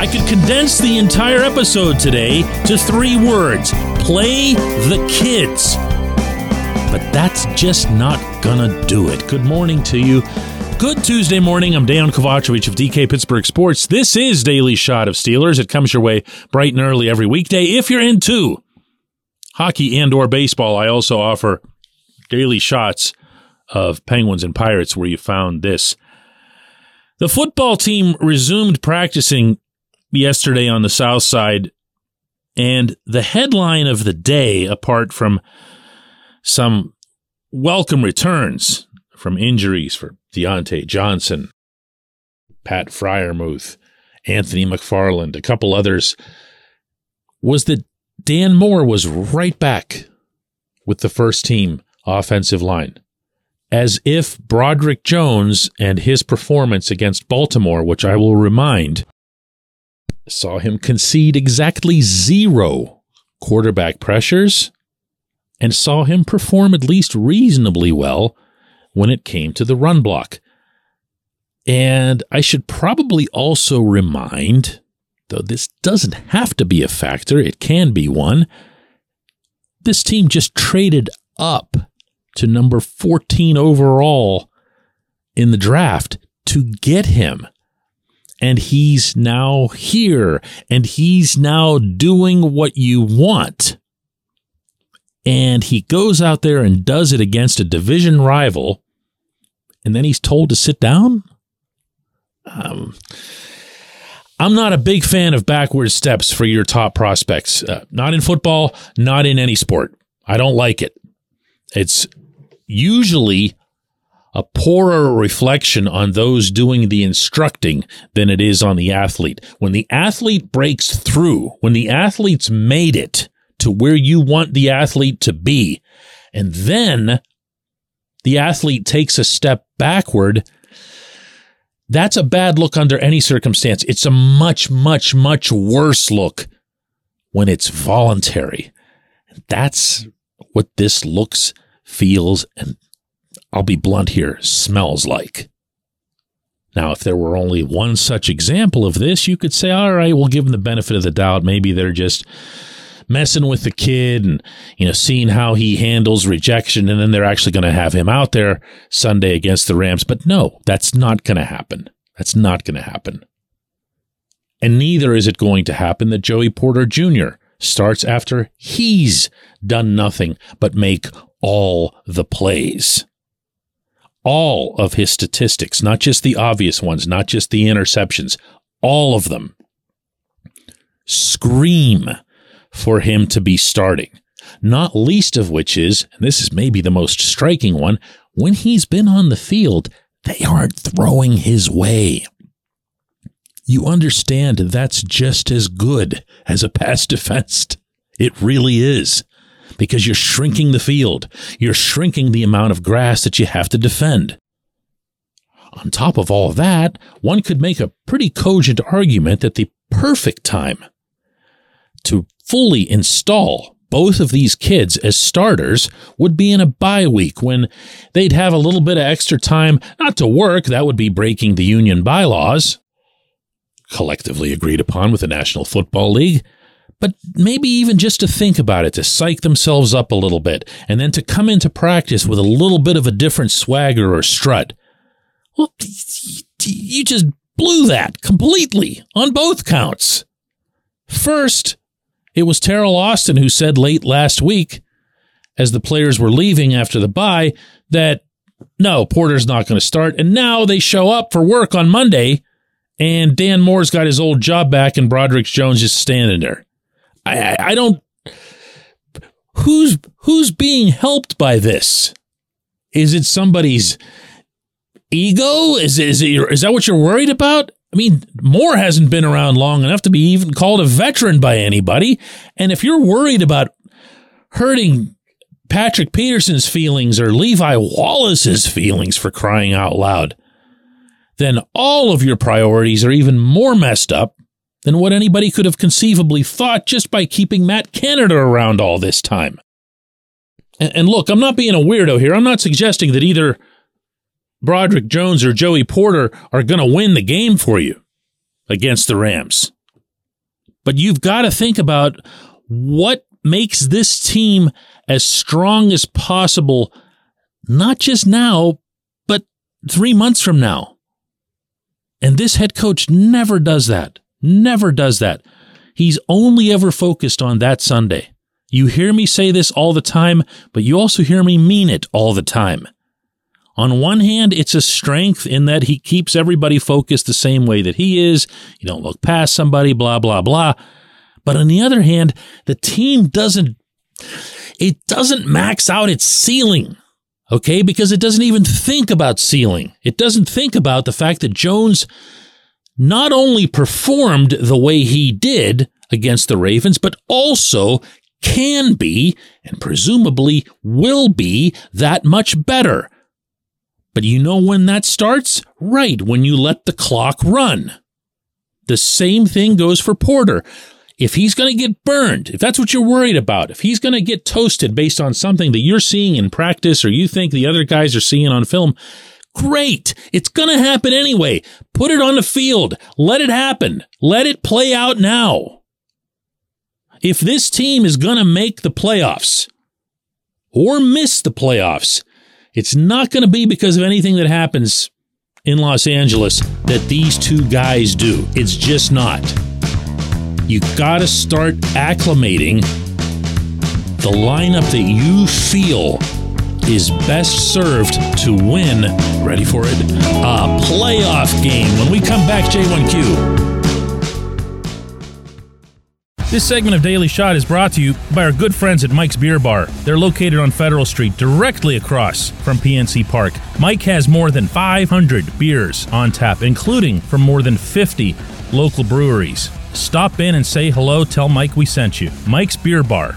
I could condense the entire episode today to three words play the kids. But that's just not gonna do it. Good morning to you. Good Tuesday morning. I'm Dejan Kovacevic of DK Pittsburgh Sports. This is Daily Shot of Steelers. It comes your way bright and early every weekday. If you're into hockey and or baseball, I also offer daily shots of Penguins and Pirates where you found this. The football team resumed practicing yesterday on the South Side, and the headline of the day, apart from some welcome returns from injuries for Diontae Johnson, Pat Freiermuth, Anthony McFarland, a couple others, was that Dan Moore was right back with the first team offensive line. As if Broderick Jones and his performance against Baltimore, which I will remind, saw him concede exactly zero quarterback pressures and saw him perform at least reasonably well when it came to the run block. And I should probably also remind, though this doesn't have to be a factor, it can be one, this team just traded up to number 14 overall in the draft to get him and he's now here and he's now doing what you want. And he goes out there and does it against a division rival, and then he's told to sit down. Um, I'm not a big fan of backward steps for your top prospects. Uh, not in football, not in any sport. I don't like it. It's usually a poorer reflection on those doing the instructing than it is on the athlete. When the athlete breaks through, when the athlete's made it to where you want the athlete to be, and then the athlete takes a step backward, that's a bad look under any circumstance. It's a much, much, much worse look when it's voluntary. That's what this looks, feels, and I'll be blunt here, smells like. Now, if there were only one such example of this, you could say, all right, we'll give them the benefit of the doubt. Maybe they're just messing with the kid and, you know, seeing how he handles rejection. And then they're actually going to have him out there Sunday against the Rams. But no, that's not going to happen. That's not going to happen. And neither is it going to happen that Joey Porter Jr. starts after he's done nothing but make all the plays all of his statistics, not just the obvious ones, not just the interceptions, all of them scream for him to be starting. Not least of which is, and this is maybe the most striking one, when he's been on the field, they aren't throwing his way. You understand that's just as good as a pass defense. It really is. Because you're shrinking the field. You're shrinking the amount of grass that you have to defend. On top of all that, one could make a pretty cogent argument that the perfect time to fully install both of these kids as starters would be in a bye week when they'd have a little bit of extra time not to work. That would be breaking the union bylaws, collectively agreed upon with the National Football League. But maybe even just to think about it, to psych themselves up a little bit, and then to come into practice with a little bit of a different swagger or strut. Well, you just blew that completely on both counts. First, it was Teryl Austin who said late last week, as the players were leaving after the bye, that no, Porter's not going to start. And now they show up for work on Monday, and Dan Moore's got his old job back, and Broderick Jones is standing there. I, I, don't. Who's who's being helped by this? Is it somebody's ego? Is is it, is that what you're worried about? I mean, Moore hasn't been around long enough to be even called a veteran by anybody. And if you're worried about hurting Patrick Peterson's feelings or Levi Wallace's feelings for crying out loud, then all of your priorities are even more messed up than what anybody could have conceivably thought just by keeping Matt Canada around all this time. And, and look, I'm not being a weirdo here. I'm not suggesting that either Broderick Jones or Joey Porter are going to win the game for you against the Rams. But you've got to think about what makes this team as strong as possible, not just now, but three months from now. And this head coach never does that. Never does that. He's only ever focused on that Sunday. You hear me say this all the time, but you also hear me mean it all the time. On one hand, it's a strength in that he keeps everybody focused the same way that he is. You don't look past somebody, blah, blah, blah. But on the other hand, the team doesn't, it doesn't max out its ceiling. Okay. Because it doesn't even think about ceiling. It doesn't think about the fact that Jones not only performed the way he did against the Ravens, but also can be and presumably will be that much better. But you know when that starts? Right, when you let the clock run. The same thing goes for Porter. If he's going to get burned, if that's what you're worried about, if he's going to get toasted based on something that you're seeing in practice or you think the other guys are seeing on film, great. It's going to happen anyway. Put it on the field. Let it happen. Let it play out now. If this team is going to make the playoffs or miss the playoffs, it's not going to be because of anything that happens in Los Angeles that these two guys do. It's just not. You got to start acclimating the lineup that you feel is best served to win, ready for it, a playoff game. When we come back, J1Q. This segment of Daily Shot is brought to you by our good friends at Mike's Beer Bar. They're located on Federal Street, directly across from PNC Park. Mike has more than 500 beers on tap, including from more than 50 local breweries. Stop in and say hello. Tell Mike we sent you. Mike's Beer Bar.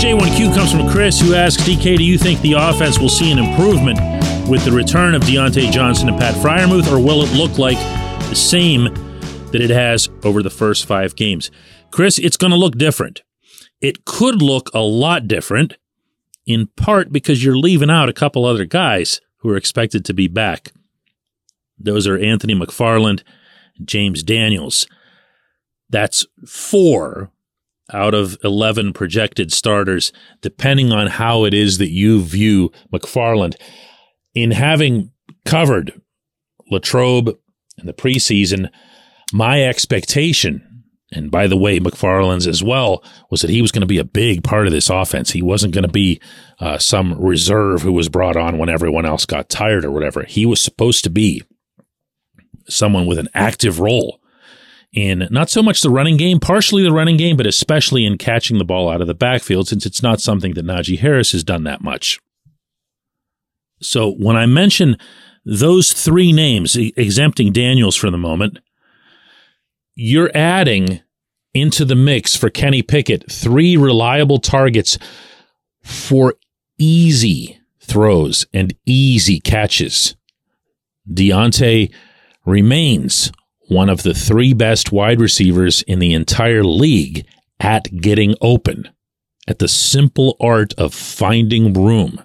J1Q comes from Chris, who asks DK, do you think the offense will see an improvement with the return of Diontae Johnson and Pat Freiermuth, or will it look like the same that it has over the first five games? Chris, it's going to look different. It could look a lot different, in part because you're leaving out a couple other guys who are expected to be back. Those are Anthony McFarland, James Daniels. That's four out of 11 projected starters, depending on how it is that you view McFarland. In having covered Latrobe in the preseason, my expectation, and by the way, McFarland's as well, was that he was going to be a big part of this offense. He wasn't going to be uh, some reserve who was brought on when everyone else got tired or whatever. He was supposed to be someone with an active role in not so much the running game, partially the running game, but especially in catching the ball out of the backfield, since it's not something that Najee Harris has done that much. So when I mention those three names, exempting Daniels for the moment, you're adding into the mix for Kenny Pickett three reliable targets for easy throws and easy catches. Diontae remains one of the three best wide receivers in the entire league at getting open, at the simple art of finding room.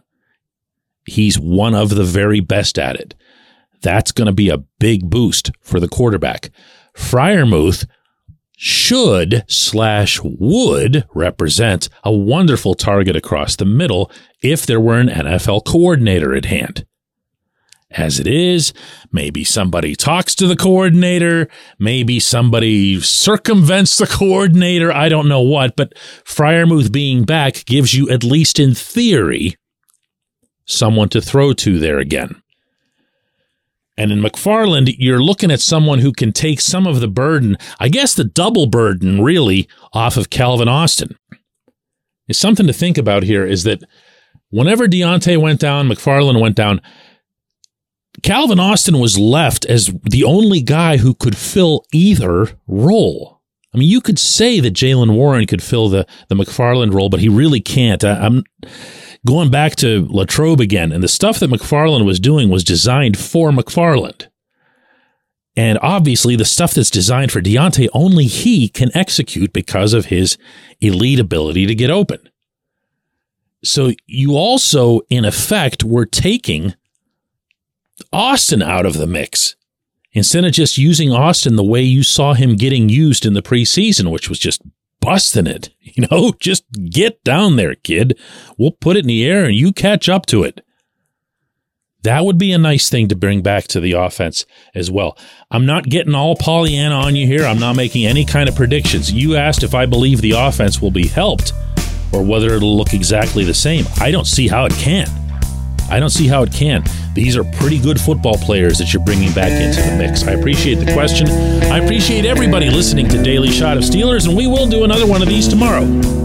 He's one of the very best at it. That's going to be a big boost for the quarterback. Freiermuth should slash would represent a wonderful target across the middle if there were an NFL coordinator at hand. As it is, maybe somebody talks to the coordinator, maybe somebody circumvents the coordinator, I don't know what, but Freiermuth being back gives you, at least in theory, someone to throw to there again. And in McFarland, you're looking at someone who can take some of the burden, I guess the double burden, really, off of Calvin Austin. It's something to think about here is that whenever Diontae went down, McFarland went down, Calvin Austin was left as the only guy who could fill either role. I mean, you could say that Jaylen Warren could fill the, the McFarland role, but he really can't. I, am going back to Latrobe again, and the stuff that McFarland was doing was designed for McFarland. And obviously, the stuff that's designed for Diontae, only he can execute because of his elite ability to get open. So you also, in effect, were taking Austin out of the mix instead of just using Austin the way you saw him getting used in the preseason, which was just busting it. You know, just get down there, kid. We'll put it in the air and you catch up to it. That would be a nice thing to bring back to the offense as well. I'm not getting all Pollyanna on you here. I'm not making any kind of predictions. You asked if I believe the offense will be helped or whether it'll look exactly the same. I don't see how it can. I don't see how it can. These are pretty good football players that you're bringing back into the mix. I appreciate the question. I appreciate everybody listening to Daily Shot of Steelers, and we will do another one of these tomorrow.